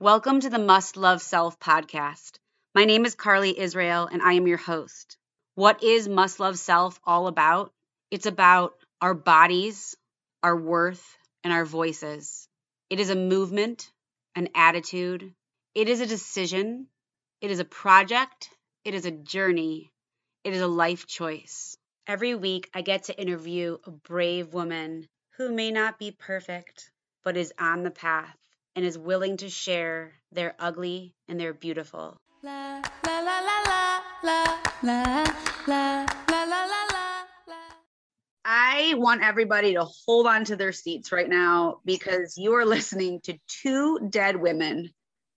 Welcome to the Must Love Self podcast. My name is Carly Israel and I am your host. What is Must Love Self all about? It's about our bodies, our worth, and our voices. It is a movement, an attitude, it is a decision, it is a project, it is a journey, it is a life choice. Every week, I get to interview a brave woman who may not be perfect, but is on the path and is willing to share their ugly and their beautiful. La la la la la la la la la la la la I want everybody to hold on to their seats right now because you are listening to two dead women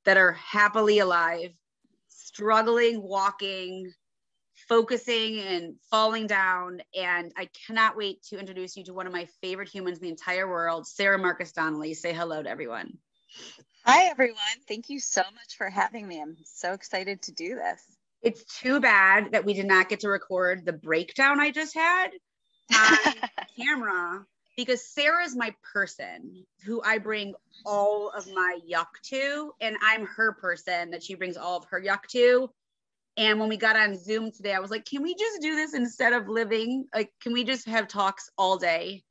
that are happily alive, struggling, walking, focusing, and falling down. And I cannot wait to introduce you to one of my favorite humans in the entire world, Sarah Marcus Donnelly. Say hello to everyone. Hi, everyone. Thank you so much for having me. I'm so excited to do this. It's too bad that we did not get to record the breakdown I just had on camera because Sarah's my person who I bring all of my yuck to, and I'm her person that she brings all of her yuck to. And when we got on Zoom today, I was like, can we just do this instead of living? Like, can we just have talks all day?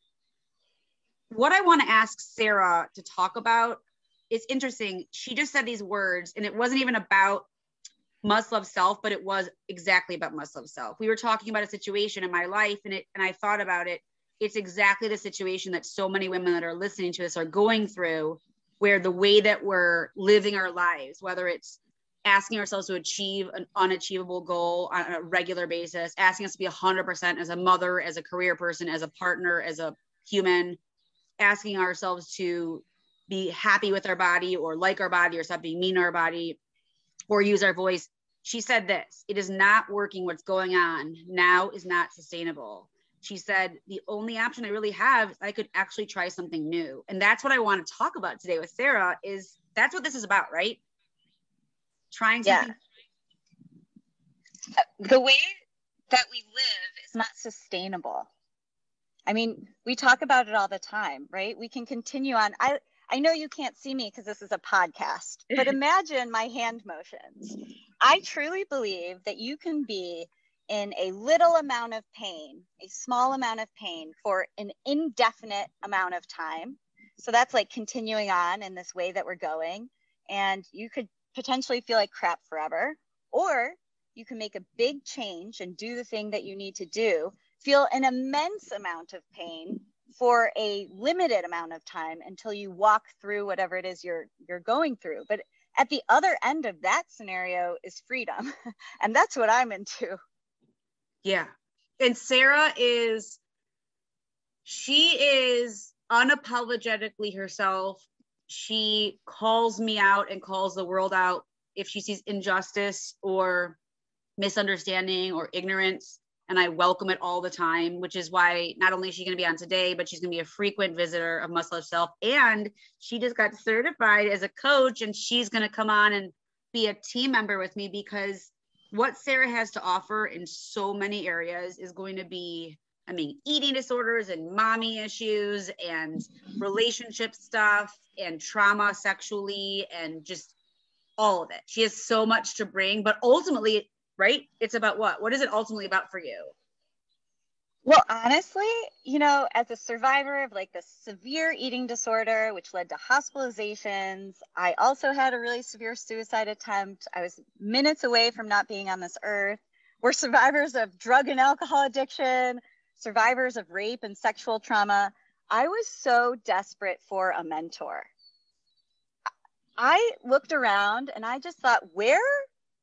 What I want to ask Sarah to talk about is interesting. She just said these words, and it wasn't even about must love self, but it was exactly about must love self. We were talking about a situation in my life, and it and I thought about it. It's exactly the situation that so many women that are listening to this are going through, where the way that we're living our lives, whether it's asking ourselves to achieve an unachievable goal on a regular basis, asking us to be 100% as a mother, as a career person, as a partner, as a human, asking ourselves to be happy with our body or like our body or stop being mean to our body or use our voice. She said this it is not working what's going on now is not sustainable. She said, the only option I really have is I could actually try something new. And that's what I want to talk about today with Sarah is that's what this is about, right? Trying to Yeah. The way that we live is not sustainable. I mean, we talk about it all the time, right? We can continue on. I I know you can't see me because this is a podcast, but imagine my hand motions. I truly believe that you can be in a little amount of pain, a small amount of pain for an indefinite amount of time. So that's like continuing on in this way that we're going. And you could potentially feel like crap forever, or you can make a big change and do the thing that you need to do, feel an immense amount of pain for a limited amount of time until you walk through whatever it is you're you're going through. But at the other end of that scenario is freedom. and that's what I'm into. Yeah. And Sarah is, she is unapologetically herself. She calls me out and calls the world out if she sees injustice or misunderstanding or ignorance. And I welcome it all the time, which is why not only is she going to be on today, but she's going to be a frequent visitor of Must Love Self. And she just got certified as a coach, and she's going to come on and be a team member with me because what Sarah has to offer in so many areas is going to be, I mean, eating disorders and mommy issues and relationship stuff and trauma sexually and just all of it. She has so much to bring, but ultimately, right? It's about what? What is it ultimately about for you? Well, honestly, you know, as a survivor of like the severe eating disorder, which led to hospitalizations, I also had a really severe suicide attempt. I was minutes away from not being on this earth. We're survivors of drug and alcohol addiction, survivors of rape and sexual trauma. I was so desperate for a mentor. I looked around and I just thought, where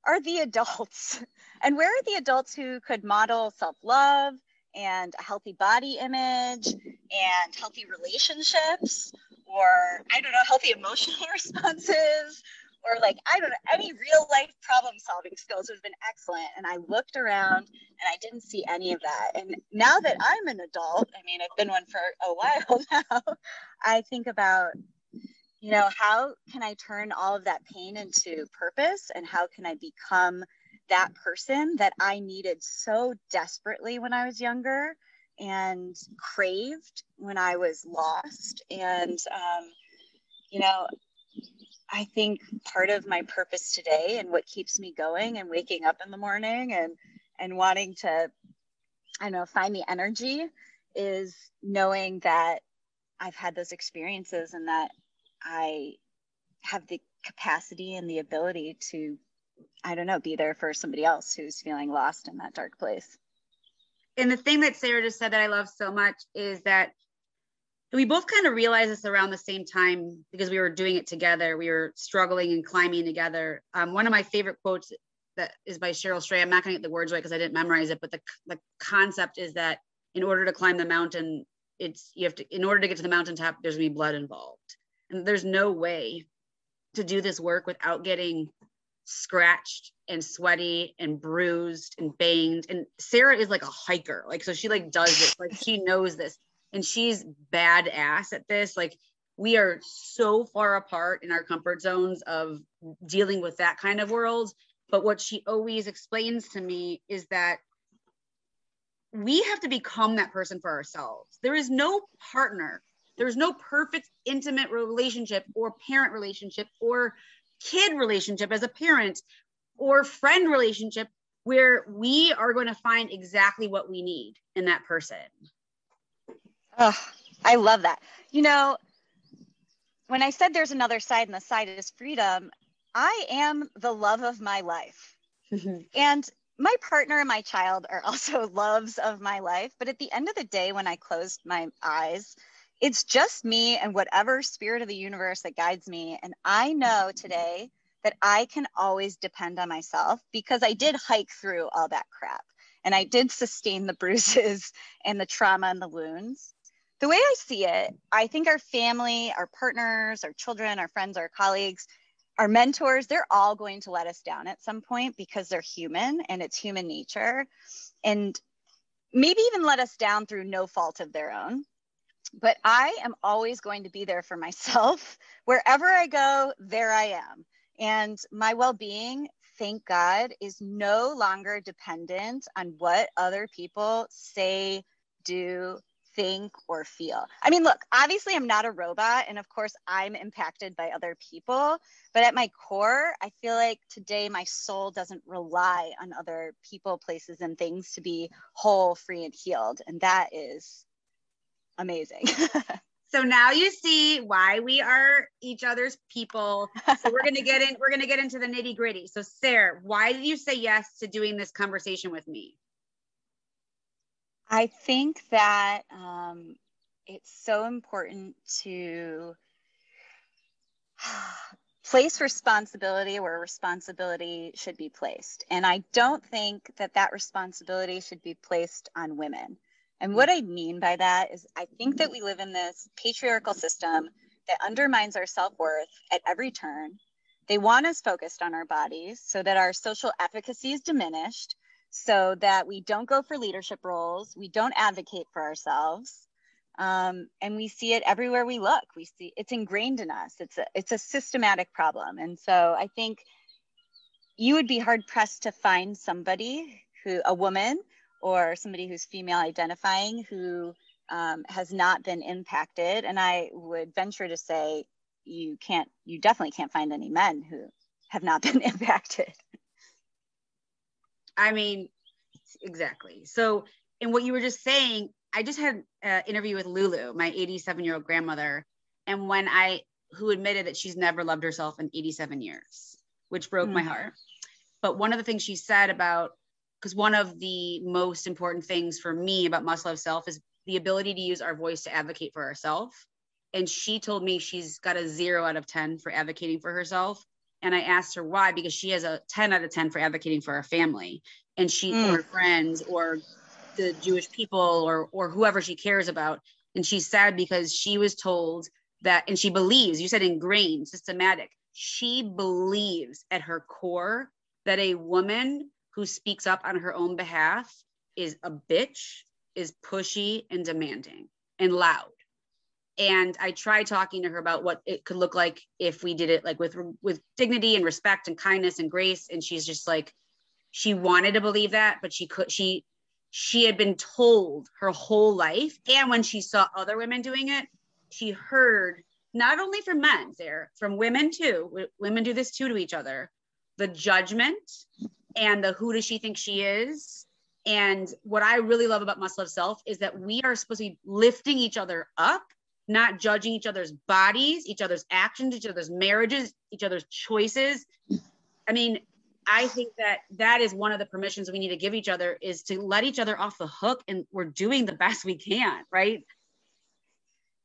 are the adults? And where are the adults who could model self love and a healthy body image and healthy relationships or, I don't know, healthy emotional responses or like, I don't know, any real life problem solving skills would have been excellent. And I looked around and I didn't see any of that. And now that I'm an adult, I mean, I've been one for a while now, I think about you know how can i turn all of that pain into purpose? And how can i become that person that i needed so desperately when i was younger and craved when i was lost? And um, you know i think part of my purpose today and what keeps me going and waking up in the morning and and wanting to i don't know find the energy is knowing that i've had those experiences and that I have the capacity and the ability to, I don't know, be there for somebody else who's feeling lost in that dark place. And the thing that Sarah just said that I love so much is that we both kind of realized this around the same time because we were doing it together. We were struggling and climbing together. Um, one of my favorite quotes that is by Cheryl Strayed. I'm not going to get the words right because I didn't memorize it, but the, the concept is that in order to climb the mountain, it's you have to in order to get to the mountaintop, there's gonna be blood involved. And there's no way to do this work without getting scratched and sweaty and bruised and banged. And Sarah is like a hiker. Like, so she like does this, like she knows this and she's badass at this. Like we are so far apart in our comfort zones of dealing with that kind of world. But what she always explains to me is that we have to become that person for ourselves. There is no partner there's no perfect intimate relationship or parent relationship or kid relationship as a parent or friend relationship where we are going to find exactly what we need in that person. Oh, I love that. You know, when I said there's another side and the side is freedom, I am the love of my life. Mm-hmm. And my partner and my child are also loves of my life. But at the end of the day, when I closed my eyes, it's just me and whatever spirit of the universe that guides me. And I know today that I can always depend on myself because I did hike through all that crap and I did sustain the bruises and the trauma and the wounds. The way I see it, I think our family, our partners, our children, our friends, our colleagues, our mentors, they're all going to let us down at some point because they're human and it's human nature. And maybe even let us down through no fault of their own but I am always going to be there for myself. Wherever I go, there I am. And my well being, thank God, is no longer dependent on what other people say, do, think, or feel. I mean, look, obviously, I'm not a robot. And of course, I'm impacted by other people. But at my core, I feel like today my soul doesn't rely on other people, places, and things to be whole, free, and healed. And that is amazing. so now you see why we are each other's people. So we're gonna get in, we're gonna get into the nitty gritty. So Sarah, why did you say yes to doing this conversation with me? I think that um, it's so important to place responsibility where responsibility should be placed. And I don't think that that responsibility should be placed on women. And what I mean by that is, I think that we live in this patriarchal system that undermines our self worth at every turn. They want us focused on our bodies so that our social efficacy is diminished, so that we don't go for leadership roles, we don't advocate for ourselves. Um, and we see it everywhere we look. We see it's ingrained in us. It's a it's a systematic problem. And so I think you would be hard pressed to find somebody who a woman or somebody who's female identifying who um, has not been impacted. And I would venture to say you can't, you definitely can't find any men who have not been impacted. I mean, exactly. So in what you were just saying, I just had an interview with Lulu, my 87 year old grandmother, and when I who admitted that she's never loved herself in 87 years, which broke mm. my heart. But one of the things she said about because one of the most important things for me about must love self is the ability to use our voice to advocate for ourselves. And she told me she's got a zero out of 10 for advocating for herself. And I asked her why, because she has a 10 out of 10 for advocating for her family and she mm. or friends or the Jewish people or or whoever she cares about. And she's sad because she was told that, and she believes, you said ingrained, systematic. She believes at her core that a woman who speaks up on her own behalf is a bitch, is pushy and demanding and loud. And I tried talking to her about what it could look like if we did it like with with dignity and respect and kindness and grace. And she's just like, she wanted to believe that, but she could she she had been told her whole life. And when she saw other women doing it, she heard not only from men there, from women too. women do this too to each other. The judgment and the who does she think she is. And what I really love about Must Love Self is that we are supposed to be lifting each other up, not judging each other's bodies, each other's actions, each other's marriages, each other's choices. I mean, I think that that is one of the permissions we need to give each other is to let each other off the hook and we're doing the best we can, right?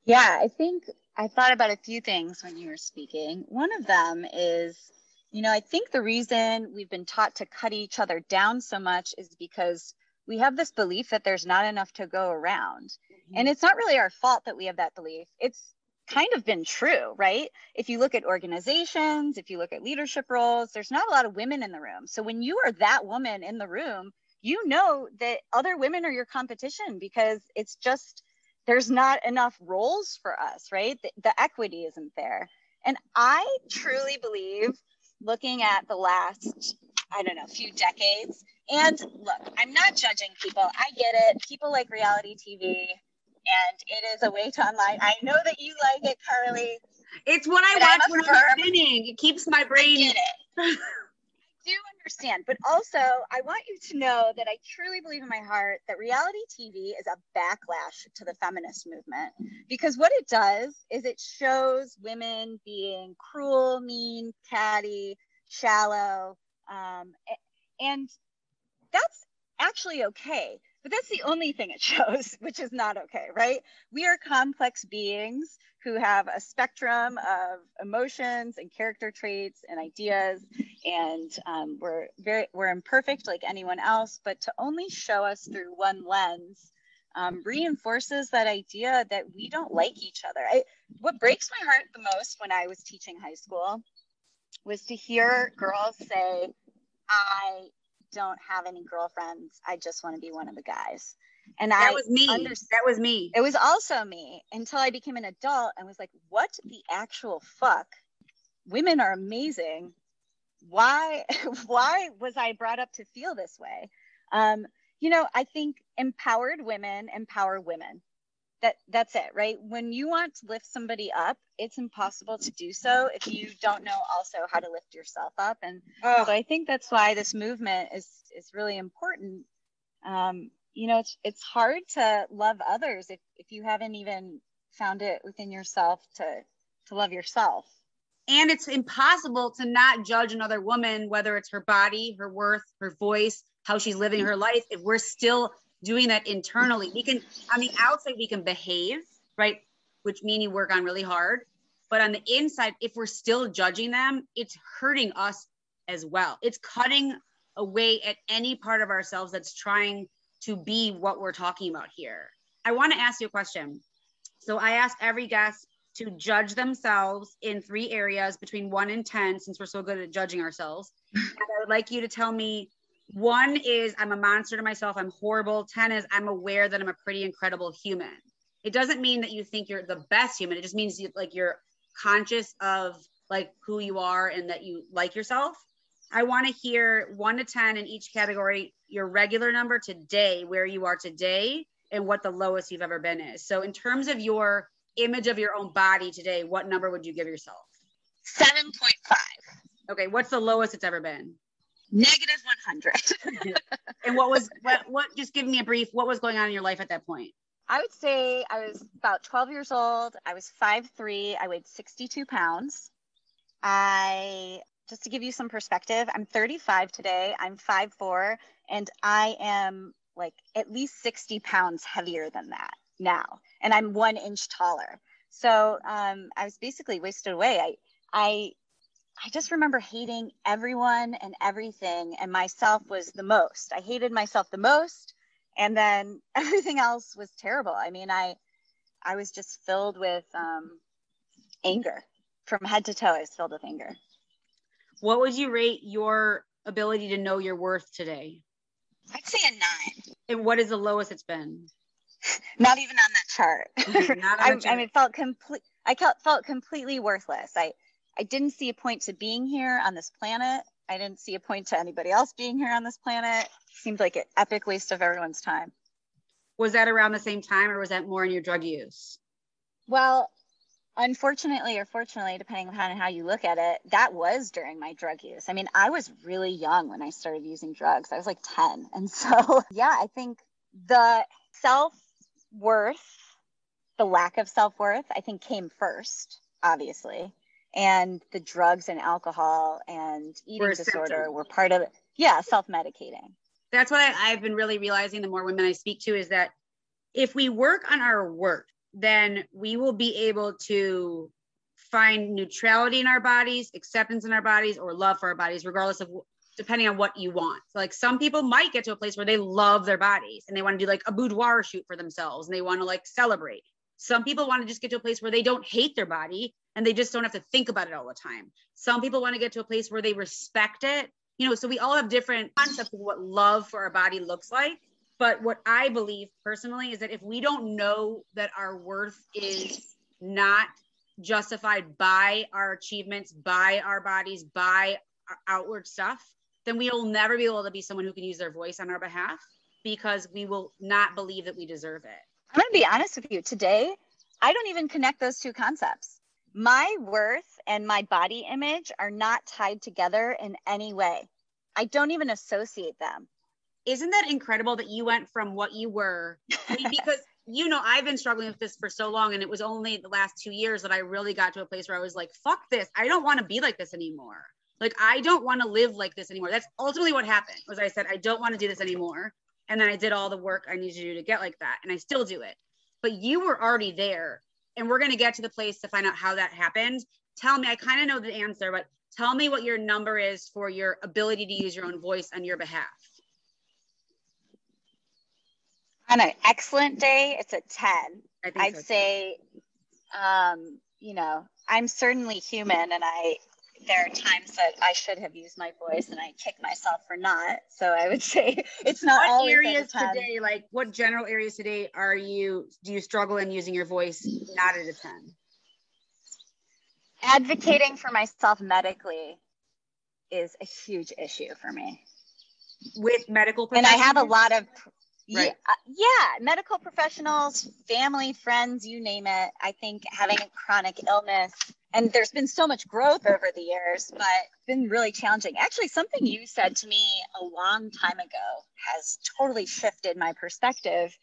Yeah, I think I thought about a few things when you were speaking. One of them is you know, I think the reason we've been taught to cut each other down so much is because we have this belief that there's not enough to go around. Mm-hmm. And it's not really our fault that we have that belief. It's kind of been true, right? If you look at organizations, if you look at leadership roles, there's not a lot of women in the room. So when you are that woman in the room, you know that other women are your competition because it's just there's not enough roles for us, right? The, the equity isn't there. And I truly believe looking at the last, I don't know, few decades. And look, I'm not judging people. I get it. People like reality TV, and it is a way to unwind. I know that you like it, Carly. It's what I watch when I'm spinning. It keeps my brain. I get it. I do understand, but also I want you to know that I truly believe in my heart that reality TV is a backlash to the feminist movement because what it does is it shows women being cruel, mean, catty, shallow, um, and that's actually okay. But that's the only thing it shows, which is not okay, right? We are complex beings who have a spectrum of emotions and character traits and ideas and um, we're very we're imperfect like anyone else but to only show us through one lens um, reinforces that idea that we don't like each other I, what breaks my heart the most when i was teaching high school was to hear girls say i don't have any girlfriends i just want to be one of the guys and that I was me. Understood. That was me. It was also me until I became an adult and was like, what the actual fuck? Women are amazing. Why why was I brought up to feel this way? Um, you know, I think empowered women empower women. That that's it, right? When you want to lift somebody up, it's impossible to do so if you don't know also how to lift yourself up. And oh. so I think that's why this movement is is really important. Um, you know it's it's hard to love others if if you haven't even found it within yourself to to love yourself and it's impossible to not judge another woman whether it's her body her worth her voice how she's living her life if we're still doing that internally we can on the outside we can behave right which mean you work on really hard but on the inside if we're still judging them it's hurting us as well it's cutting away at any part of ourselves that's trying to be what we're talking about here. I want to ask you a question. So I ask every guest to judge themselves in three areas between one and 10, since we're so good at judging ourselves. and I would like you to tell me one is I'm a monster to myself, I'm horrible. 10 is I'm aware that I'm a pretty incredible human. It doesn't mean that you think you're the best human. It just means you, like you're conscious of like who you are and that you like yourself. I want to hear one to 10 in each category, your regular number today, where you are today, and what the lowest you've ever been is. So, in terms of your image of your own body today, what number would you give yourself? 7.5. Okay. What's the lowest it's ever been? Negative 100. and what was what what just give me a brief what was going on in your life at that point? I would say I was about 12 years old. I was 5'3. I weighed 62 pounds. I, just to give you some perspective, I'm 35 today. I'm 5'4, and I am like at least 60 pounds heavier than that now. And I'm one inch taller. So um, I was basically wasted away. I, I, I just remember hating everyone and everything, and myself was the most. I hated myself the most and then everything else was terrible. I mean i i was just filled with um, anger. From head to toe i was filled with anger. What would you rate your ability to know your worth today? I'd say a nine. And what is the lowest it's been? Not even on that chart. Not on I. I mean felt complete i felt, felt completely worthless. I i didn't see a point to being here on this planet i didn't see a point to anybody else being here on this planet seemed like an epic waste of everyone's time was that around the same time or was that more in your drug use Well, unfortunately or fortunately, depending on how you look at it, that was during my drug use. I mean, I was really young when I started using drugs. I was like 10. And so, yeah, I think the self worth, the lack of self worth, I think came first, obviously. And the drugs and alcohol and eating Were disorder symptom. were part of it. Yeah, self medicating. that's what I, I've been really realizing the more women I speak to is that if we work on our work, then we will be able to find neutrality in our bodies, acceptance in our bodies, or love for our bodies, regardless of depending on what you want. So like some people might get to a place where they love their bodies and they want to do like a boudoir shoot for themselves and they want to like celebrate. Some people want to just get to a place where they don't hate their body and they just don't have to think about it all the time. Some people want to get to a place where they respect it. You know, so we all have different concepts of what love for our body looks like. But what I believe personally is that if we don't know that our worth is not justified by our achievements, by our bodies, by our outward stuff, then we will never be able to be someone who can use their voice on our behalf because we will not believe that we deserve it. I'm going to be honest with you. Today, I don't even connect those two concepts. My worth and my body image are not tied together in any way. I don't even associate them. Isn't that incredible that you went from what you were? I mean, because you know, I've been struggling with this for so long, and it was only the last two years that I really got to a place where I was like, fuck this. I don't want to be like this anymore. Like, I don't want to live like this anymore. That's ultimately what happened. Was I said, I don't want to do this anymore. And then I did all the work I needed to do to get like that. And I still do it. But you were already there. And we're going to get to the place to find out how that happened. Tell me, I kind of know the answer, but tell me what your number is for your ability to use your own voice on your behalf. On an excellent day, it's a 10. I think I'd so, say, um, you know, I'm certainly human and I, there are times that I should have used my voice and I kick myself for not. So I would say it's not what always areas today, like what general areas today are you, do you struggle in using your voice not at a 10? Advocating for myself medically is a huge issue for me. With medical and I have a lot of Right. uh, yeah, medical professionals, family, friends, you name it. I think having a chronic illness, and there's been so much growth over the years, but it's been really challenging. Actually, something you said to me a long time ago has totally shifted my perspective.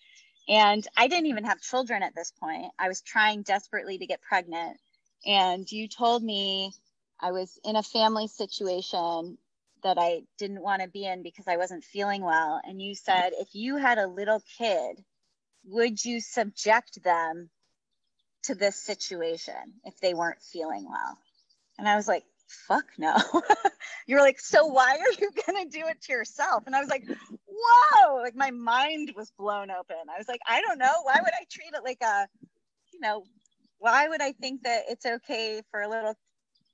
And I didn't even have children at this point. I was trying desperately to get pregnant. And you told me I was in a family situation that I didn't want to be in because I wasn't feeling well. And you said, if you had a little kid, would you subject them to this situation if they weren't feeling well? And I was like, fuck no. you were like, so why are you going to do it to yourself? And I was like, whoa, like my mind was blown open. I was like, I don't know. Why would I treat it like a, you know, why would I think that it's okay for a little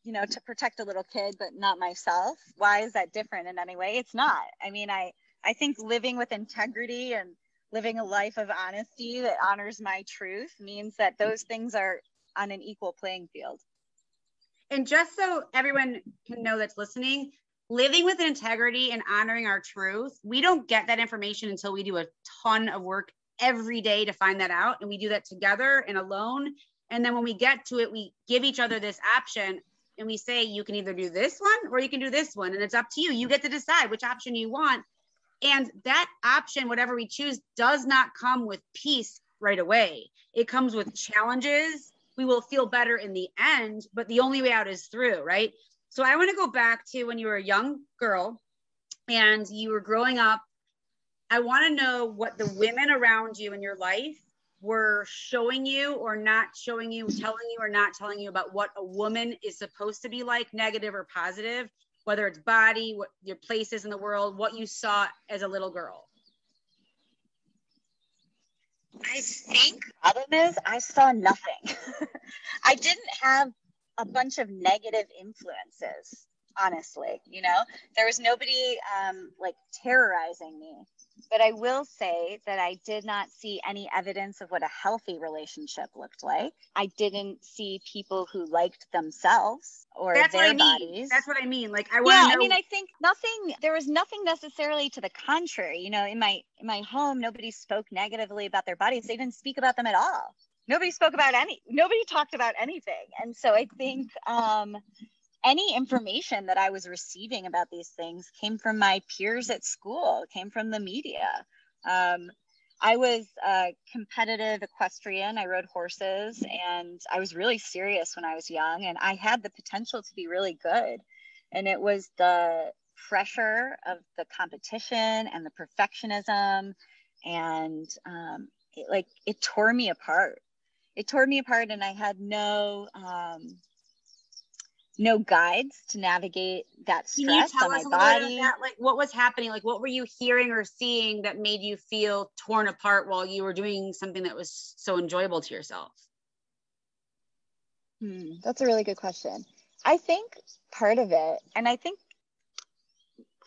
you know to protect a little kid but not myself why is that different in any way it's not i mean i i think living with integrity and living a life of honesty that honors my truth means that those things are on an equal playing field And just so everyone can know that's listening, living with integrity and honoring our truth, we don't get that information until we do a ton of work every day to find that out. And we do that together and alone. And then when we get to it, we give each other this option and we say you can either do this one or you can do this one and it's up to you. You get to decide which option you want and that option whatever we choose does not come with peace right away. It comes with challenges. We will feel better in the end but the only way out is through right? So i want to go back to when you were a young girl and you were growing up. I want to know what the women around you in your life were showing you or not showing you, telling you or not telling you about what a woman is supposed to be like, negative or positive, whether it's body, what your places in the world, what you saw as a little girl? I think problem is I saw nothing. I didn't have a bunch of negative influences, honestly. You know, there was nobody um, like terrorizing me but I will say that I did not see any evidence of what a healthy relationship looked like. I didn't see people who liked themselves or That's their what I mean. bodies. That's what I mean. Like I want yeah, know. I mean, I think nothing. There was nothing necessarily to the contrary. You know, in my in my home, nobody spoke negatively about their bodies. They didn't speak about them at all. Nobody spoke about any. Nobody talked about anything. And so I think um, any information that I was receiving about these things came from my peers at school, came from the media. Um, I was a competitive equestrian. I rode horses and I was really serious when I was young and I had the potential to be really good. And it was the pressure of the competition and the perfectionism and um, it, like it tore me apart. It tore me apart and I had no um, no guides to navigate that Can you stress tell on us my body. that? Like what was happening? Like what were you hearing or seeing that made you feel torn apart while you were doing something that was so enjoyable to yourself? Hmm, that's a really good question. I think part of it, and I think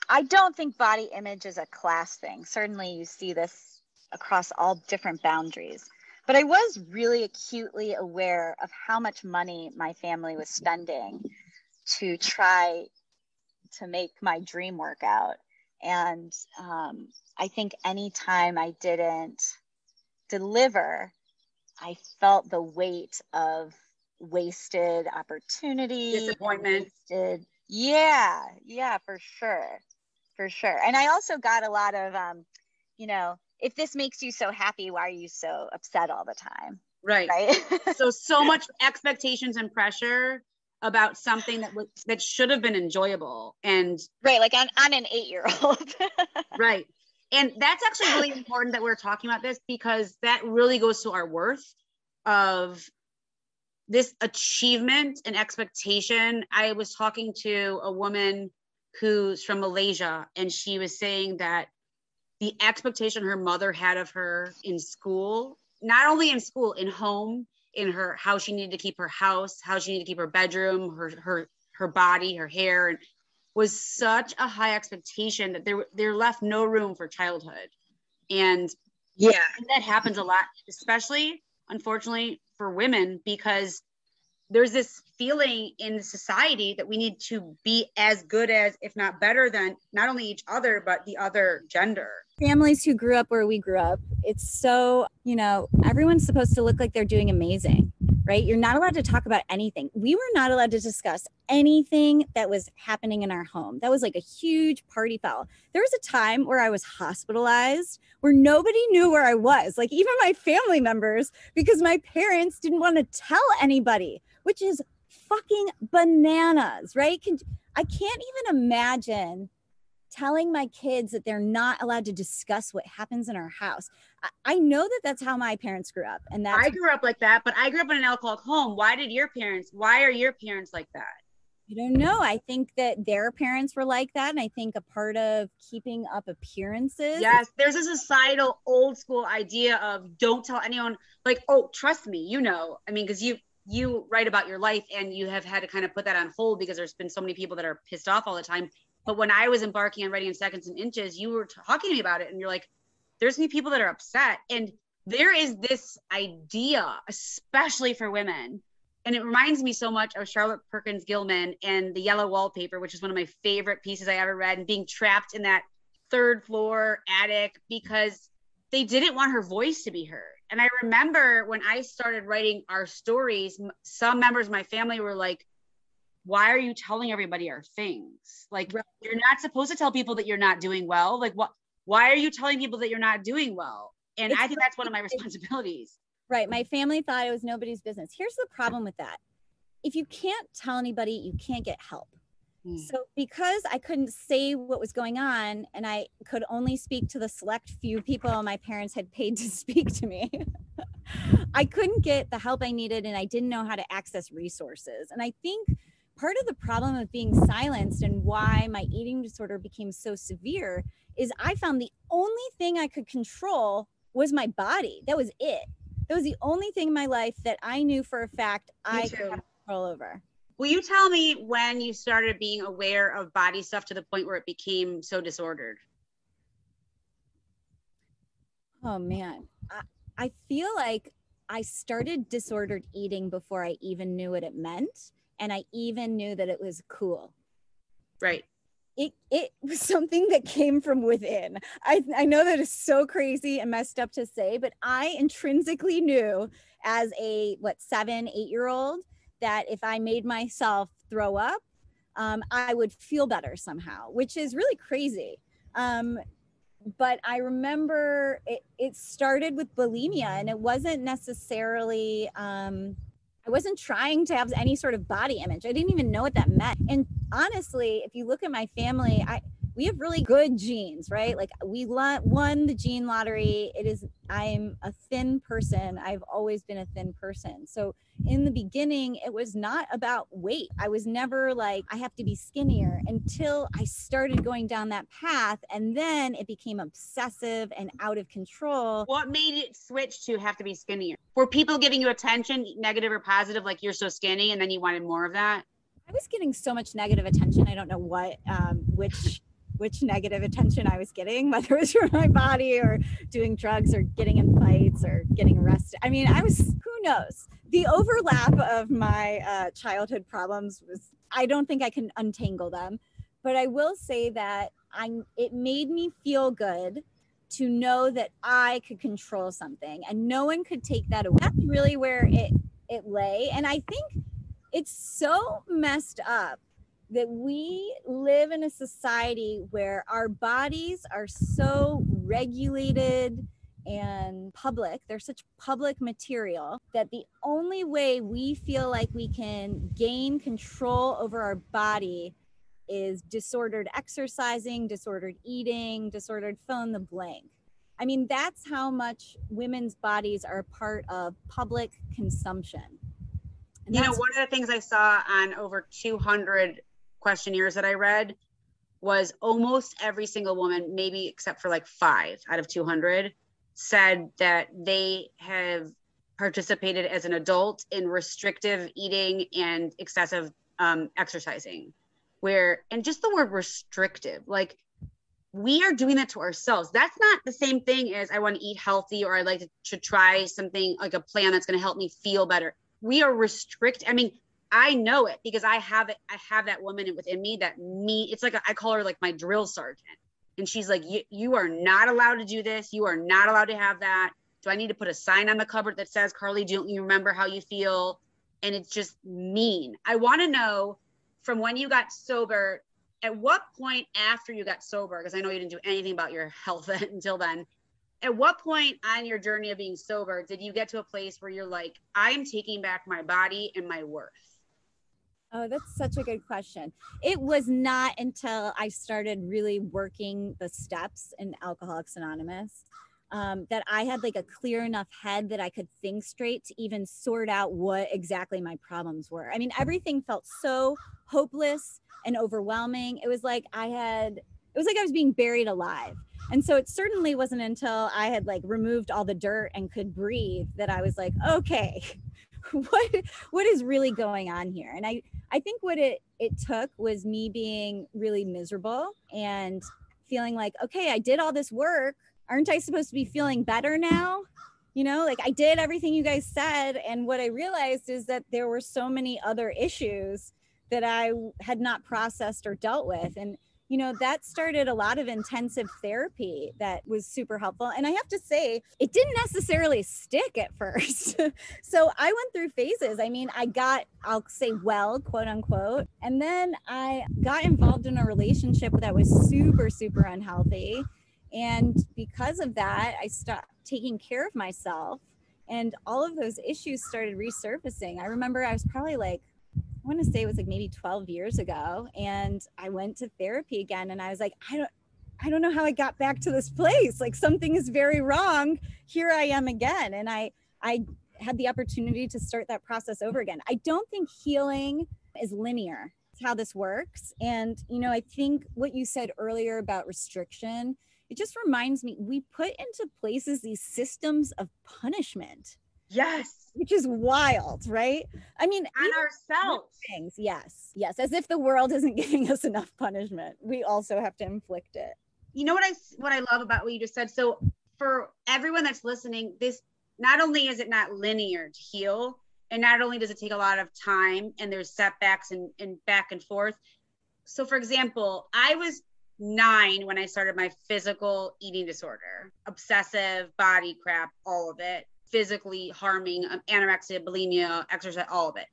I don't think body image is a class thing. Certainly, you see this across all different boundaries. But I was really acutely aware of how much money my family was spending to try to make my dream work out. And um, I think anytime I didn't deliver, I felt the weight of wasted opportunity, Disappointment. wasted. Yeah, yeah, for sure, for sure. And I also got a lot of, um, you know, if this makes you so happy, why are you so upset all the time? Right. Right. so so much expectations and pressure about something that was that should have been enjoyable and right. Like on, on an eight year old. right and that's actually really important that we're talking about this because that really goes to our worth of this achievement and expectation i was talking to a woman who's from malaysia and she was saying that the expectation her mother had of her in school not only in school in home in her how she needed to keep her house how she needed to keep her bedroom her her her body her hair and was such a high expectation that there there left no room for childhood and yeah. that happens a lot especially unfortunately for women because there's this feeling in society that we need to be as good as if not better than not only each other but the other gender families who grew up where we grew up it's so you know everyone's supposed to look like they're doing amazing right? You're not allowed to talk about anything. We were not allowed to discuss anything that was happening in our home. That was like a huge party foul. There was a time where i was hospitalized where nobody knew where i was like even my family members because my parents didn't want to tell anybody which is fucking bananas right? Can, i can't even imagine telling my kids that they're not allowed to discuss what happens in our house. I, I know that that's how my parents grew up, and that i grew up like that but i grew up in an alcoholic home why did your parents why are your parents like that I don't know. I think that their parents were like that, and I think a part of keeping up appearances. yes there's a societal old school idea of don't tell anyone like oh trust me you know i mean because you you write about your life and you have had to kind of put that on hold because there's been so many people that are pissed off all the time but when I was embarking on writing in seconds and inches, you were talking to me about it, and you're like, "There's gonna be people that are upset," and there is this idea, especially for women, and it reminds me so much of Charlotte Perkins Gilman and the Yellow Wallpaper, which is one of my favorite pieces I ever read, and being trapped in that third floor attic because they didn't want her voice to be heard. And I remember when I started writing our stories, some members of my family were like, why are you telling everybody our things? Like Right. you're not supposed to tell people that you're not doing well. Like what why are you telling people that you're not doing well? And It's I think that's one of my responsibilities. Right. My family thought it was nobody's business. Here's the problem with that. If you can't tell anybody, you can't get help. Hmm. So because I couldn't say what was going on and I could only speak to the select few people my parents had paid to speak to me, I couldn't get the help I needed and I didn't know how to access resources. And I think part of the problem of being silenced and why my eating disorder became so severe is I found the only thing I could control was my body. That was it. That was the only thing in my life that I knew for a fact I too. could have control over. Will you tell me when you started being aware of body stuff to the point where it became so disordered? Oh man, I, I feel like I started disordered eating before I even knew what it meant, and I even knew that it was cool. Right. It it was something that came from within. I I know that is so crazy and messed up to say, but I intrinsically knew as a what seven eight year old that if I made myself throw up, um, I would feel better somehow, which is really crazy. Um, but I remember it, it started with bulimia and it wasn't necessarily, um, I wasn't trying to have any sort of body image. I didn't even know what that meant. And honestly, if you look at my family, I, we have really good genes, right? Like we won the gene lottery. It is, I'm a thin person. I've always been a thin person. So in the beginning, it was not about weight. I was never like, I have to be skinnier until I started going down that path. And then it became obsessive and out of control. What made it switch to have to be skinnier? Were people giving you attention, negative or positive, like you're so skinny, and then you wanted more of that? I was getting so much negative attention. I don't know what, um, which, which negative attention I was getting, whether it was from my body or doing drugs or getting in fights or getting arrested. I mean, I was, who knows? The overlap of my uh, childhood problems was, I don't think I can untangle them, but I will say that I, it made me feel good to know that I could control something and no one could take that away. That's really where it, it lay. And I think it's so messed up that we live in a society where our bodies are so regulated and public. They're such public material that the only way we feel like we can gain control over our body is disordered exercising, disordered eating, disordered phone the blank. I mean, that's how much women's bodies are part of public consumption. And you know, one of the things I saw on over 200 questionnaires that I read was almost every single woman, maybe except for like five out of 200, said that they have participated as an adult in restrictive eating and excessive um, exercising. Where, and just the word restrictive, like we are doing that to ourselves. That's not the same thing as I want to eat healthy or I like to, to try something like a plan that's going to help me feel better. We are restrict. I mean, I know it because I have it. I have that woman within me that me. It's like a, I call her like my drill sergeant, and she's like, you, "You are not allowed to do this. You are not allowed to have that. Do I need to put a sign on the cupboard that says, Carly, don't you remember how you feel?" And it's just mean. I want to know from when you got sober. At what point after you got sober? Because I know you didn't do anything about your health until then. At what point on your journey of being sober did you get to a place where you're like, I am taking back my body and my worth? Oh, that's such a good question. It was not until I started really working the steps in Alcoholics Anonymous um, that I had like a clear enough head that I could think straight to even sort out what exactly my problems were. I mean, everything felt so hopeless and overwhelming. It was like I had, it was like I was being buried alive. And so it certainly wasn't until I had like removed all the dirt and could breathe that I was like, okay, what what is really going on here? And I I think what it it took was me being really miserable and feeling like, okay, I did all this work. Aren't I supposed to be feeling better now? You know, like I did everything you guys said. And what I realized is that there were so many other issues that I had not processed or dealt with. And you know, that started a lot of intensive therapy that was super helpful. And I have to say, it didn't necessarily stick at first. so I went through phases. I mean, I got, I'll say, well, quote unquote. And then I got involved in a relationship that was super, super unhealthy. And because of that, I stopped taking care of myself. And all of those issues started resurfacing. I remember I was probably like I want to say it was like maybe 12 years ago. And I went to therapy again and I was like, I don't, I don't know how I got back to this place. Like something is very wrong. Here I am again. And I, I had the opportunity to start that process over again. I don't think healing is linear. It's how this works. And, you know, I think what you said earlier about restriction, it just reminds me we put into places these systems of punishment. Yes which is wild, right? I mean, on ourselves. Things, yes, yes, as if the world isn't giving us enough punishment. We also have to inflict it. You know what I what I love about what you just said. So for everyone that's listening, this not only is it not linear to heal, and not only does it take a lot of time, and there's setbacks and, and back and forth. So, for example, I was nine when I started my physical eating disorder, obsessive body crap, all of it physically harming um, anorexia, bulimia, exercise, all of it.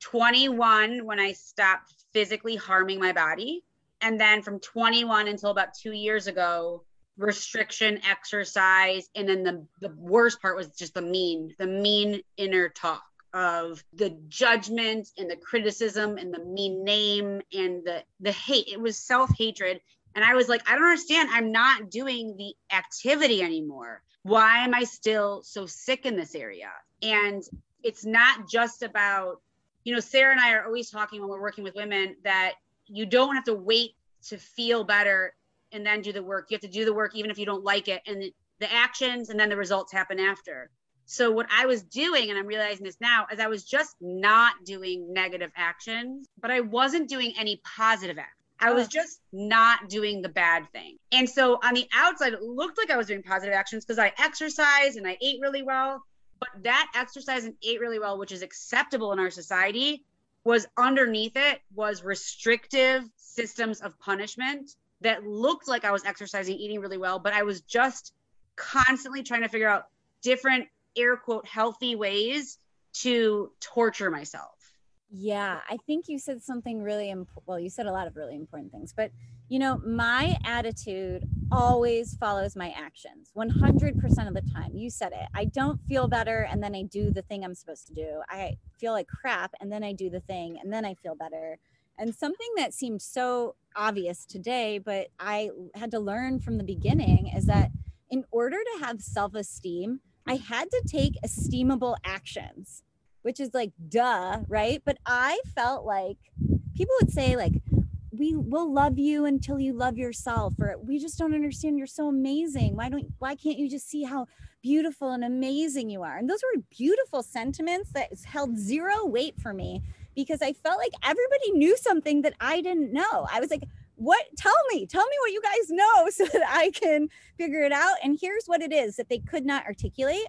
21 when I stopped physically harming my body. And then from 21 until about two years ago, restriction, exercise. And then the, the worst part was just the mean, the mean inner talk of the judgment and the criticism and the mean name and the the hate. It was self-hatred. And I was like, I don't understand. I'm not doing the activity anymore why am I still so sick in this area? And it's not just about, you know, Sarah and I are always talking when we're working with women that you don't have to wait to feel better and then do the work. You have to do the work even if you don't like it. And the actions and then the results happen after. So what I was doing, and I'm realizing this now, is I was just not doing negative actions, but I wasn't doing any positive actions. I was just not doing the bad thing. And so on the outside, it looked like I was doing positive actions because I exercised and I ate really well. But that exercise and ate really well, which is acceptable in our society, was underneath it was restrictive systems of punishment that looked like I was exercising, eating really well, but I was just constantly trying to figure out different air quote healthy ways to torture myself. Yeah, I think you said something really important. Well, you said a lot of really important things, but you know, my attitude always follows my actions 100% of the time. You said it. I don't feel better and then I do the thing I'm supposed to do. I feel like crap and then I do the thing and then I feel better. And something that seemed so obvious today, but I had to learn from the beginning is that in order to have self esteem, I had to take esteemable actions which is like duh, right? But I felt like people would say like we will love you until you love yourself or we just don't understand you're so amazing. Why don't why can't you just see how beautiful and amazing you are? And those were beautiful sentiments that held zero weight for me because I felt like everybody knew something that I didn't know. I was like what tell me tell me what you guys know so that i can figure it out and here's what it is that they could not articulate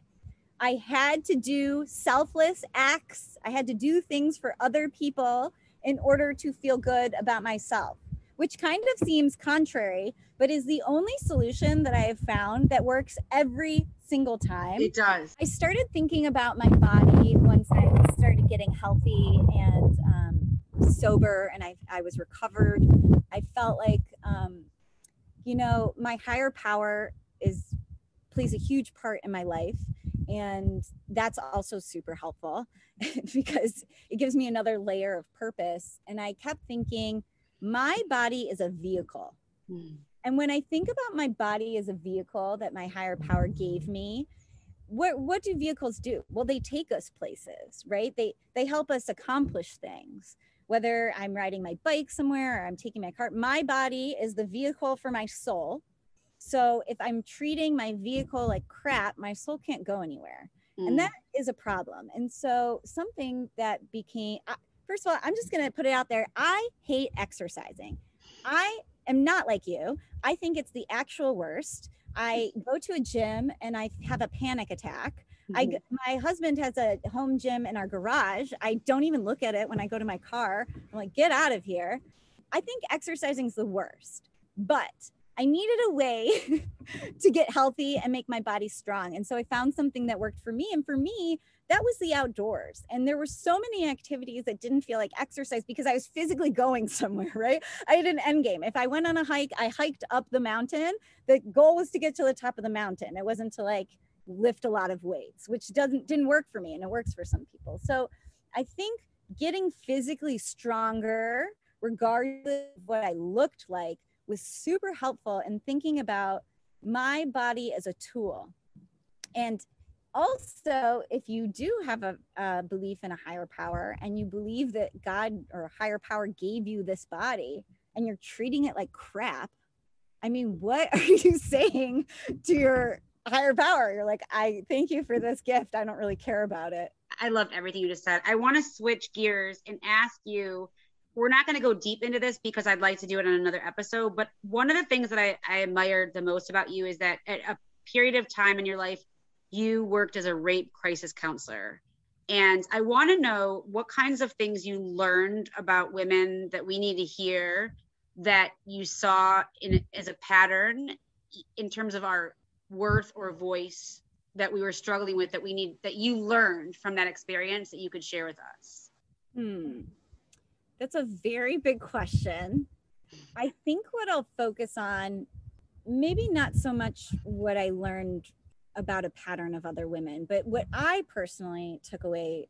I had to do selfless acts. I had to do things for other people in order to feel good about myself, which kind of seems contrary, but is the only solution that I have found that works every single time. It does. I started thinking about my body once I started getting healthy and um, sober and I, I was recovered. I felt like, um, you know, my higher power is plays a huge part in my life and that's also super helpful because it gives me another layer of purpose. And I kept thinking, my body is a vehicle. Mm. And when I think about my body as a vehicle that my higher power gave me, what what do vehicles do? Well, they take us places, right? They they help us accomplish things. Whether I'm riding my bike somewhere or I'm taking my car, my body is the vehicle for my soul so if I'm treating my vehicle like crap, my soul can't go anywhere. Mm. And that is a problem. And so something that became, first of all, I'm just going to put it out there. I hate exercising. I am not like you. I think it's the actual worst. I go to a gym and I have a panic attack. I mm-hmm. my husband has a home gym in our garage. I don't even look at it when I go to my car. I'm like, get out of here. I think exercising is the worst, but I needed a way to get healthy and make my body strong. And so I found something that worked for me. And for me, that was the outdoors. And there were so many activities that didn't feel like exercise because I was physically going somewhere, right? I had an end game. If I went on a hike, I hiked up the mountain. The goal was to get to the top of the mountain. It wasn't to like lift a lot of weights, which doesn't didn't work for me and it works for some people. So I think getting physically stronger, regardless of what I looked like, was super helpful in thinking about my body as a tool. And also, if you do have a, a, belief in a higher power and you believe that God or higher power gave you this body and you're treating it like crap, I mean, what are you saying to your higher power? You're like, I thank you for this gift. I don't really care about it. I loved everything you just said. I want to switch gears and ask you we're not going to go deep into this because I'd like to do it on another episode. But one of the things that I, I admired the most about you is that at a period of time in your life, you worked as a rape crisis counselor. And I want to know what kinds of things you learned about women that we need to hear that you saw in as a pattern in terms of our worth or voice that we were struggling with that we need that you learned from that experience that you could share with us. Hmm. That's a very big question. I think what I'll focus on, maybe not so much what I learned about a pattern of other women, but what I personally took away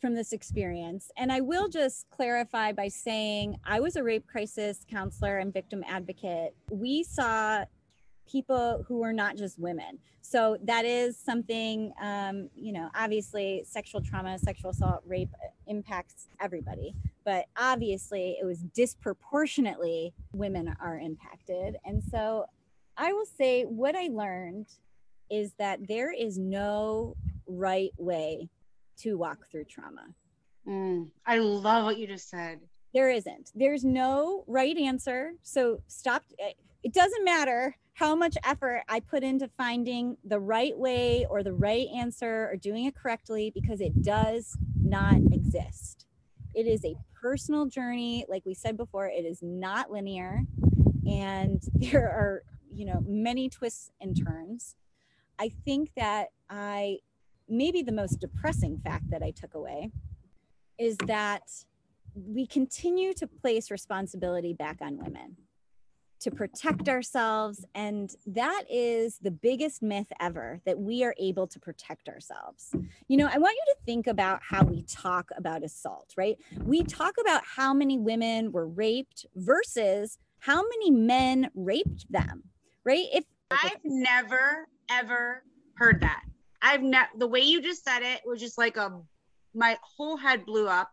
from this experience. And I will just clarify by saying I was a rape crisis counselor and victim advocate. We saw people who are not just women. So that is something, um, you know, obviously sexual trauma, sexual assault, rape impacts everybody. But obviously it was disproportionately women are impacted. And so I will say what I learned is that there is no right way to walk through trauma. Mm, I love what you just said. There isn't. There's no right answer. So stop. It doesn't matter how much effort I put into finding the right way or the right answer or doing it correctly because it does not exist. It is a personal journey. Like we said before, it is not linear and there are, you know, many twists and turns. I think that I maybe the most depressing fact that I took away is that we continue to place responsibility back on women to protect ourselves. And that is the biggest myth ever that we are able to protect ourselves. You know, I want you to think about how we talk about assault, right? We talk about how many women were raped versus how many men raped them, right? If I've never ever heard that. I've never the way you just said it was just like a my whole head blew up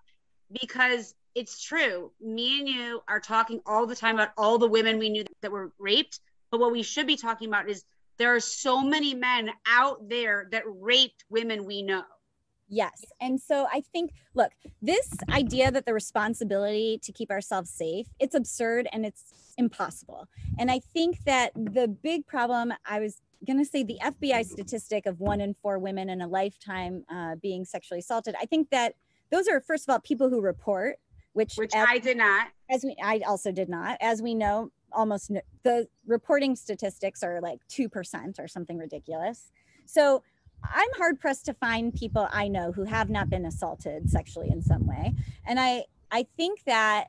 because it's true. Me and you are talking all the time about all the women we knew that were raped, but what we should be talking about is there are so many men out there that raped women we know. Yes. And so I think, look, this idea that the responsibility to keep ourselves safe, it's absurd and it's impossible. And I think that the big problem, I was going to say the FBI statistic of one in four women in a lifetime uh, being sexually assaulted, I think that those are, first of all, people who report, which, which as, I did not. As we, I also did not. As we know, almost no, the reporting statistics are like 2% or something ridiculous. So I'm hard pressed to find people I know who have not been assaulted sexually in some way. And I, I think that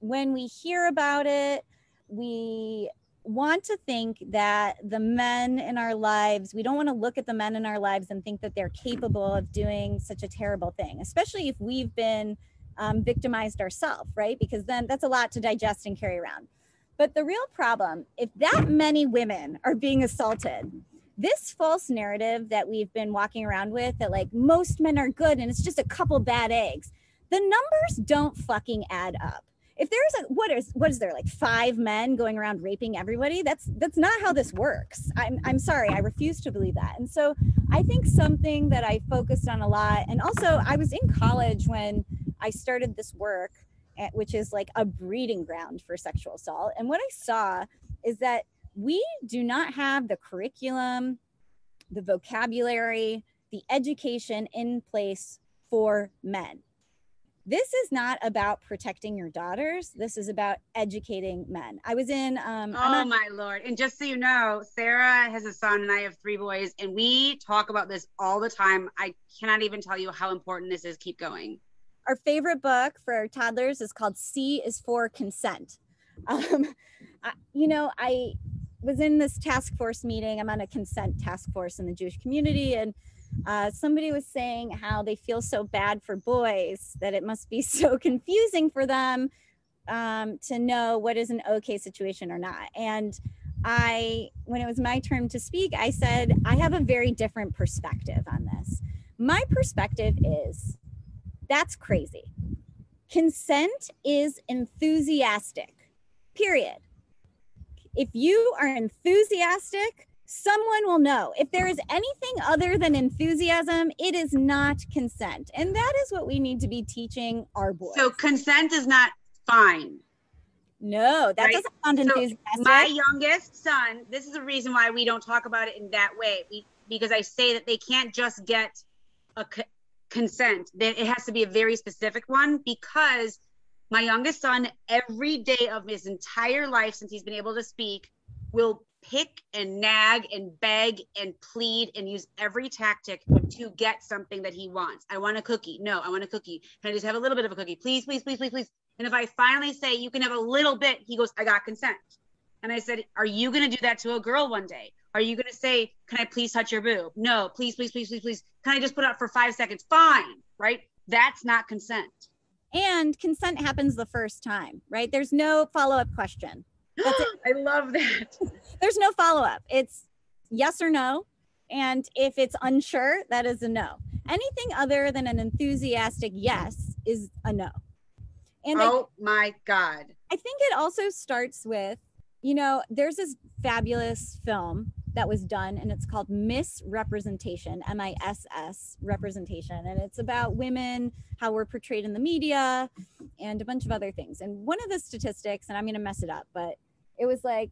when we hear about it, we want to think that the men in our lives, we don't want to look at the men in our lives and think that they're capable of doing such a terrible thing, especially if we've been um, victimized ourselves, right? Because then that's a lot to digest and carry around. But the real problem, if that many women are being assaulted, this false narrative that we've been walking around with that like most men are good and it's just a couple bad eggs, the numbers don't fucking add up. If there's a what is what is there like five men going around raping everybody? That's that's not how this works. I'm i'm sorry. I refuse to believe that. And so i think something that i focused on a lot and also i was in college when i started this work at, eh, which is like a breeding ground for sexual assault and what i saw is that we do not have the curriculum the vocabulary the education in place for men this is not about protecting your daughters. This is about educating men. I was in. Um, oh my lord! And just so you know, Sarah has a son, and I have three boys, and we talk about this all the time. I cannot even tell you how important this is. Keep going. Our favorite book for toddlers is called "C is for Consent." Um, I, you know, I was in this task force meeting. I'm on a consent task force in the Jewish community, and uh, somebody was saying how they feel so bad for boys that it must be so confusing for them um, to know what is an okay situation or not. And I, when it was my turn to speak, I said, I have a very different perspective on this. My perspective is that's crazy. Consent is enthusiastic, period. If you are enthusiastic, someone will know. If there is anything other than enthusiasm, it is not consent. And that is what we need to be teaching our boys. So consent is not fine. No, that right? doesn't sound so enthusiastic. My youngest son, this is the reason why we don't talk about it in that way. We, because I say that they can't just get a consent. That it has to be a very specific one because my youngest son every day of his entire life since he's been able to speak will pick and nag and beg and plead and use every tactic to get something that he wants. I want a cookie. No, I want a cookie. Can I just have a little bit of a cookie? Please, please, please, please, please. And if I finally say you can have a little bit, he goes, I got consent. And I said, Are you going to do that to a girl one day? Are you going to say, Can I please touch your boob? No, please, please, please, please, please. Can I just put up for five seconds? Fine. Right. That's not consent. And consent happens the first time, right? There's no follow up question. I love that. There's no follow up. It's yes or no. And if it's unsure, that is a no. Anything other than an enthusiastic yes is a no. And oh I, my God. I think it also starts with, you know, there's this fabulous film that was done and it's called Miss Representation m-i-s-s representation. And it's about women how we're portrayed in the media and a bunch of other things. And one of the statistics and i'm going to mess it up but it was like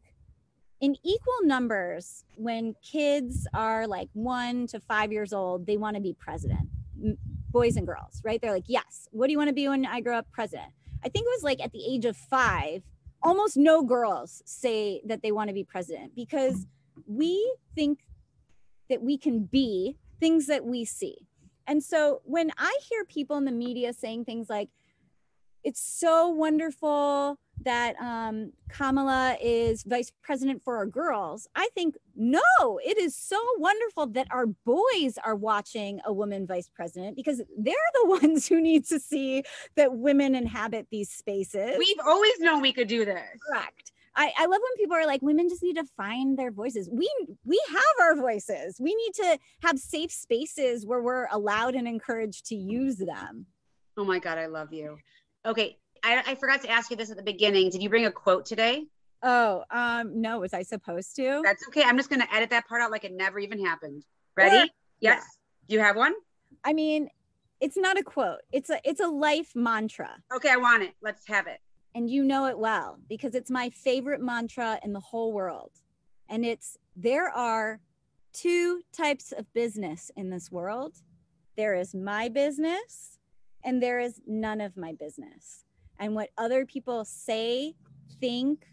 in equal numbers when kids are like one to five years old they want to be president. Boys and girls right? They're like yes. What do you want to be when i grow up? President. I think it was like at the age of five almost no girls say that they want to be president because we think that we can be things that we see. And so when i hear people in the media saying things like it's so wonderful that um, Kamala is vice president for our girls. I think, no, it is so wonderful that our boys are watching a woman vice president because they're the ones who need to see that women inhabit these spaces. We've always known we could do this. Correct. I, I love when people are like, women just need to find their voices. We we have our voices. We need to have safe spaces where we're allowed and encouraged to use them. Oh my God, I love you. Okay, I, I forgot to ask you this at the beginning. Did you bring a quote today? Oh, um, no, was I supposed to? That's okay. I'm just gonna edit that part out like it never even happened. Ready? Or, yes. Yeah. Do you have one? I mean, it's not a quote. It's a it's a life mantra. Okay, I want it. Let's have it. And you know it well because it's my favorite mantra in the whole world. And it's there are two types of business in this world. There is my business and there is none of my business and what other people say, think,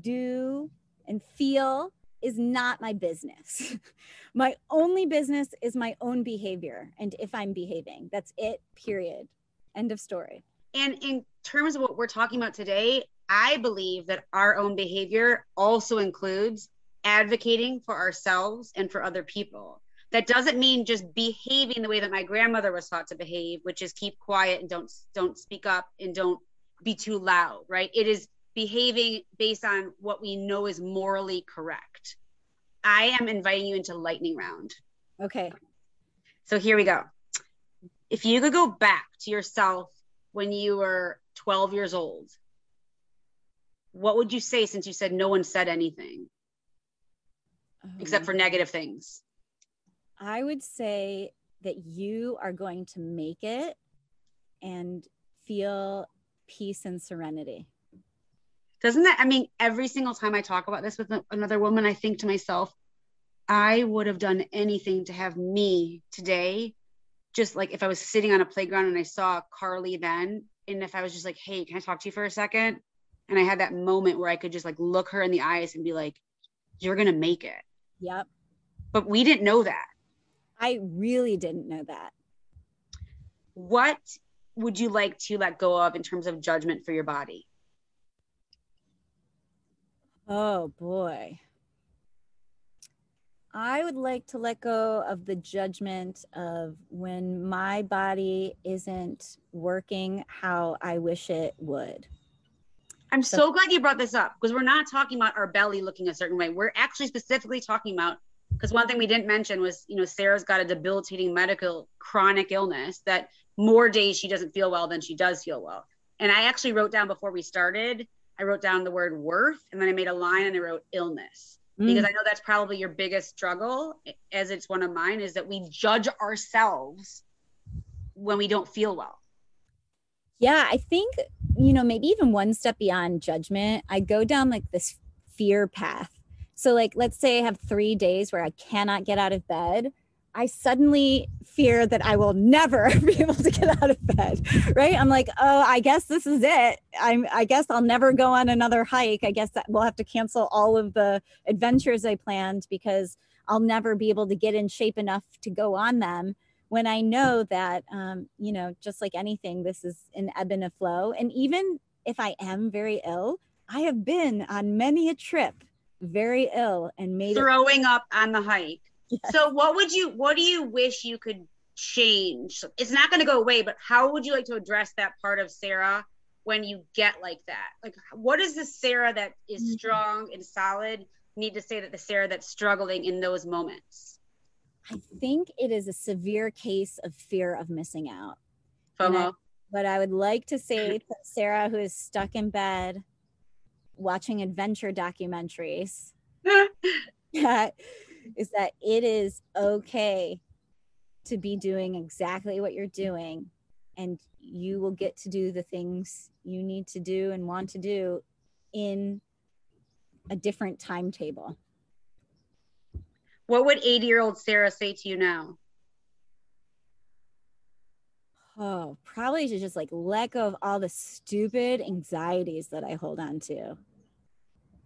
do, and feel is not my business. my only business is my own behavior and if I'm behaving. That's it, period. End of story. And in terms of what we're talking about today, I believe that our own behavior also includes advocating for ourselves and for other people. That doesn't mean just behaving the way that my grandmother was taught to behave, which is keep quiet and don't don't speak up and don't be too loud, right? It is behaving based on what we know is morally correct. I am inviting you into lightning round. Okay. So here we go. If you could go back to yourself when you were 12 years old, what would you say since you said no one said anything except for um, negative things? I would say that you are going to make it and feel peace and serenity. Doesn't that, I mean, every single time I talk about this with another woman, I think to myself, I would have done anything to have me today just like if I was sitting on a playground and I saw Carly then, and if I was just like, hey, can I talk to you for a second? And I had that moment where I could just like look her in the eyes and be like, you're going to make it. Yep. But we didn't know that. I really didn't know that. What would you like to let go of in terms of judgment for your body? Oh boy. I would like to let go of the judgment of when my body isn't working how I wish it would. I'm so glad you brought this up because we're not talking about our belly looking a certain way. We're actually specifically talking about because one thing we didn't mention was, you know, Sarah's got a debilitating medical chronic illness that more days she doesn't feel well than she does feel well. And I actually wrote down before we started, I wrote down the word worth and then I made a line and I wrote illness because mm. I know that's probably your biggest struggle, as it's one of mine, is that we judge ourselves when we don't feel well. Yeah, I think, you know, maybe even one step beyond judgment, I go down like this fear path. So, like, let's say I have three days where I cannot get out of bed. I suddenly fear that I will never be able to get out of bed, right? I'm like, oh, I guess this is it. I'm, I guess I'll never go on another hike. I guess that we'll have to cancel all of the adventures I planned because I'll never be able to get in shape enough to go on them. When I know that, um, you know, just like anything, this is an ebb and a flow. And even if I am very ill, I have been on many a trip very ill and made throwing it- up on the hike so what would you what do you wish you could change? It's not going to go away, but how would you like to address that part of Sarah when you get like that? Like what is the Sarah that is mm-hmm. strong and solid need to say that the Sarah that's struggling in those moments? I think it is a severe case of fear of missing out. FOMO. But I would like to say to Sarah, who is stuck in bed watching adventure documentaries, that is that it is okay to be doing exactly what you're doing and you will get to do the things you need to do and want to do in a different timetable. What would 80 year old Sarah say to you now? Oh, probably to just like let go of all the stupid anxieties that I hold on to.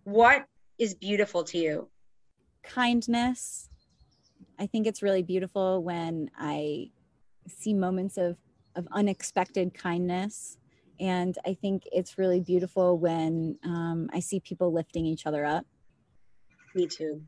What is beautiful to you? kindness. I think it's really beautiful when I see moments of, of unexpected kindness. And I think it's really beautiful when um, I see people lifting each other up. Me too.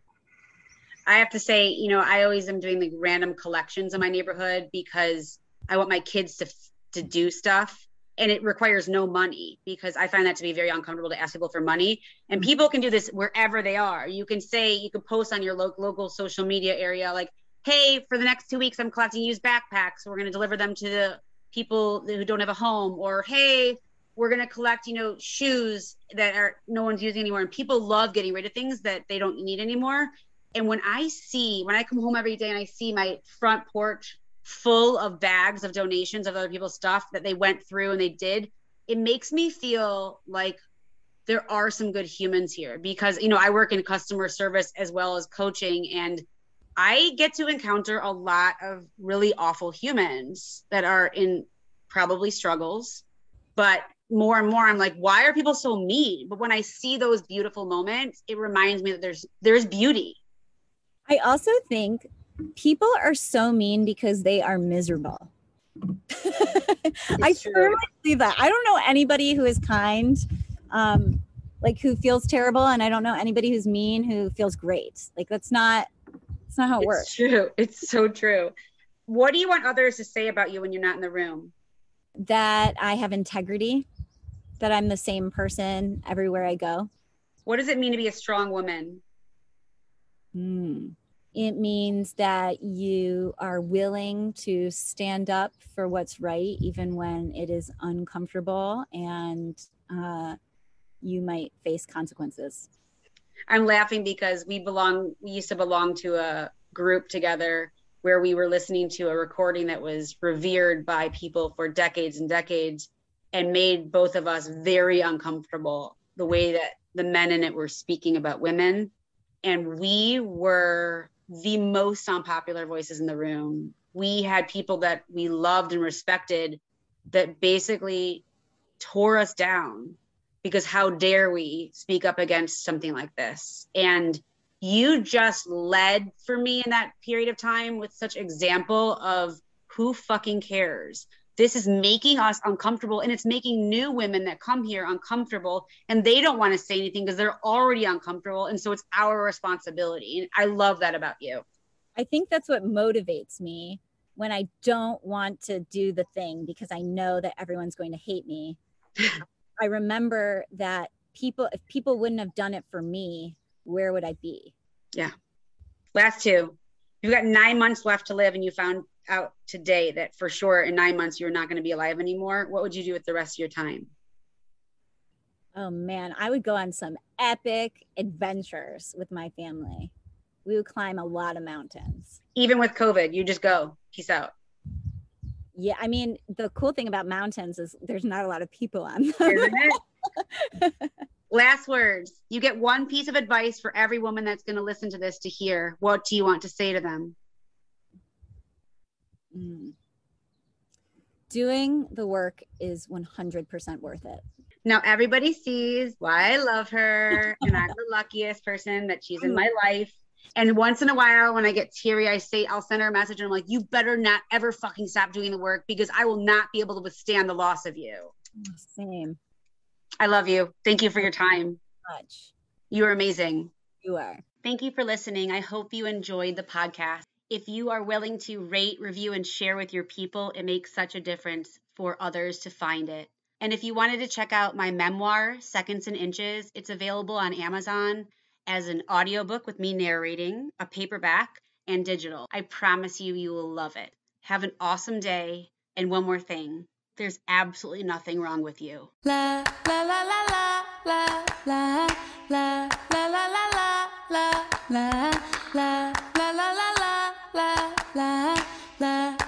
I have to say, you know, I always am doing like random collections in my neighborhood because I want my kids to to do stuff and it requires no money because I find that to be very uncomfortable to ask people for money. And mm-hmm. people can do this wherever they are. You can say, you can post on your lo- local social media area, like, hey, for the next two weeks, I'm collecting used backpacks. We're going to deliver them to the people who don't have a home. Or, hey, we're going to collect, you know, shoes that are no one's using anymore. And people love getting rid of things that they don't need anymore. And when I see, when I come home every day and I see my front porch full of bags of donations of other people's stuff that they went through and they did, it makes me feel like there are some good humans here because you know I work in customer service as well as coaching and I get to encounter a lot of really awful humans that are in probably struggles but more and more I'm like why are people so mean? But when I see those beautiful moments it reminds me that there's there's beauty. I also think people are so mean because they are miserable. I truly believe that. I don't know anybody who is kind, um, like who feels terrible, and I don't know anybody who's mean who feels great. Like that's not that's not how it it's works. True. It's so true. What do you want others to say about you when you're not in the room? That I have integrity, that I'm the same person everywhere I go. What does it mean to be a strong woman? Hmm it means that you are willing to stand up for what's right, even when it is uncomfortable and uh, you might face consequences. I'm laughing because we belong, we used to belong to a group together where we were listening to a recording that was revered by people for decades and decades and made both of us very uncomfortable the way that the men in it were speaking about women. And we were the most unpopular voices in the room. We had people that we loved and respected that basically tore us down because how dare we speak up against something like this? And you just led for me in that period of time with such example of who fucking cares this is making us uncomfortable and it's making new women that come here uncomfortable and they don't want to say anything because they're already uncomfortable and so it's our responsibility and i love that about you I think that's what motivates me when I don't want to do the thing because I know that everyone's going to hate me. I remember that people, if people wouldn't have done it for me, where would I be? Yeah. Last two. You've got nine months left to live, and you found out today that for sure in nine months you're not going to be alive anymore. What would you do with the rest of your time? Oh man, I would go on some epic adventures with my family we would climb a lot of mountains. Even with COVID, you just go, peace out. Yeah, I mean, the cool thing about mountains is there's not a lot of people on them. Last words. You get one piece of advice for every woman that's going to listen to this to hear. What do you want to say to them? Mm. Doing the work is 100% worth it. Now everybody sees why I love her and I'm the luckiest person that she's in my life. And once in a while, when I get teary, I say, I'll send her a message and I'm like, you better not ever fucking stop doing the work because I will not be able to withstand the loss of you. Same. I love you. Thank you for your time. Much. You are amazing. You are. Thank you for listening. I hope you enjoyed the podcast. If you are willing to rate, review, and share with your people, it makes such a difference for others to find it. And if you wanted to check out my memoir, Seconds and Inches, it's available on Amazon as an audiobook with me narrating, a paperback, and digital. I promise you, you will love it. Have an awesome day. And one more thing there's absolutely nothing wrong with you. La la la la la la la la la la la la la la la la la la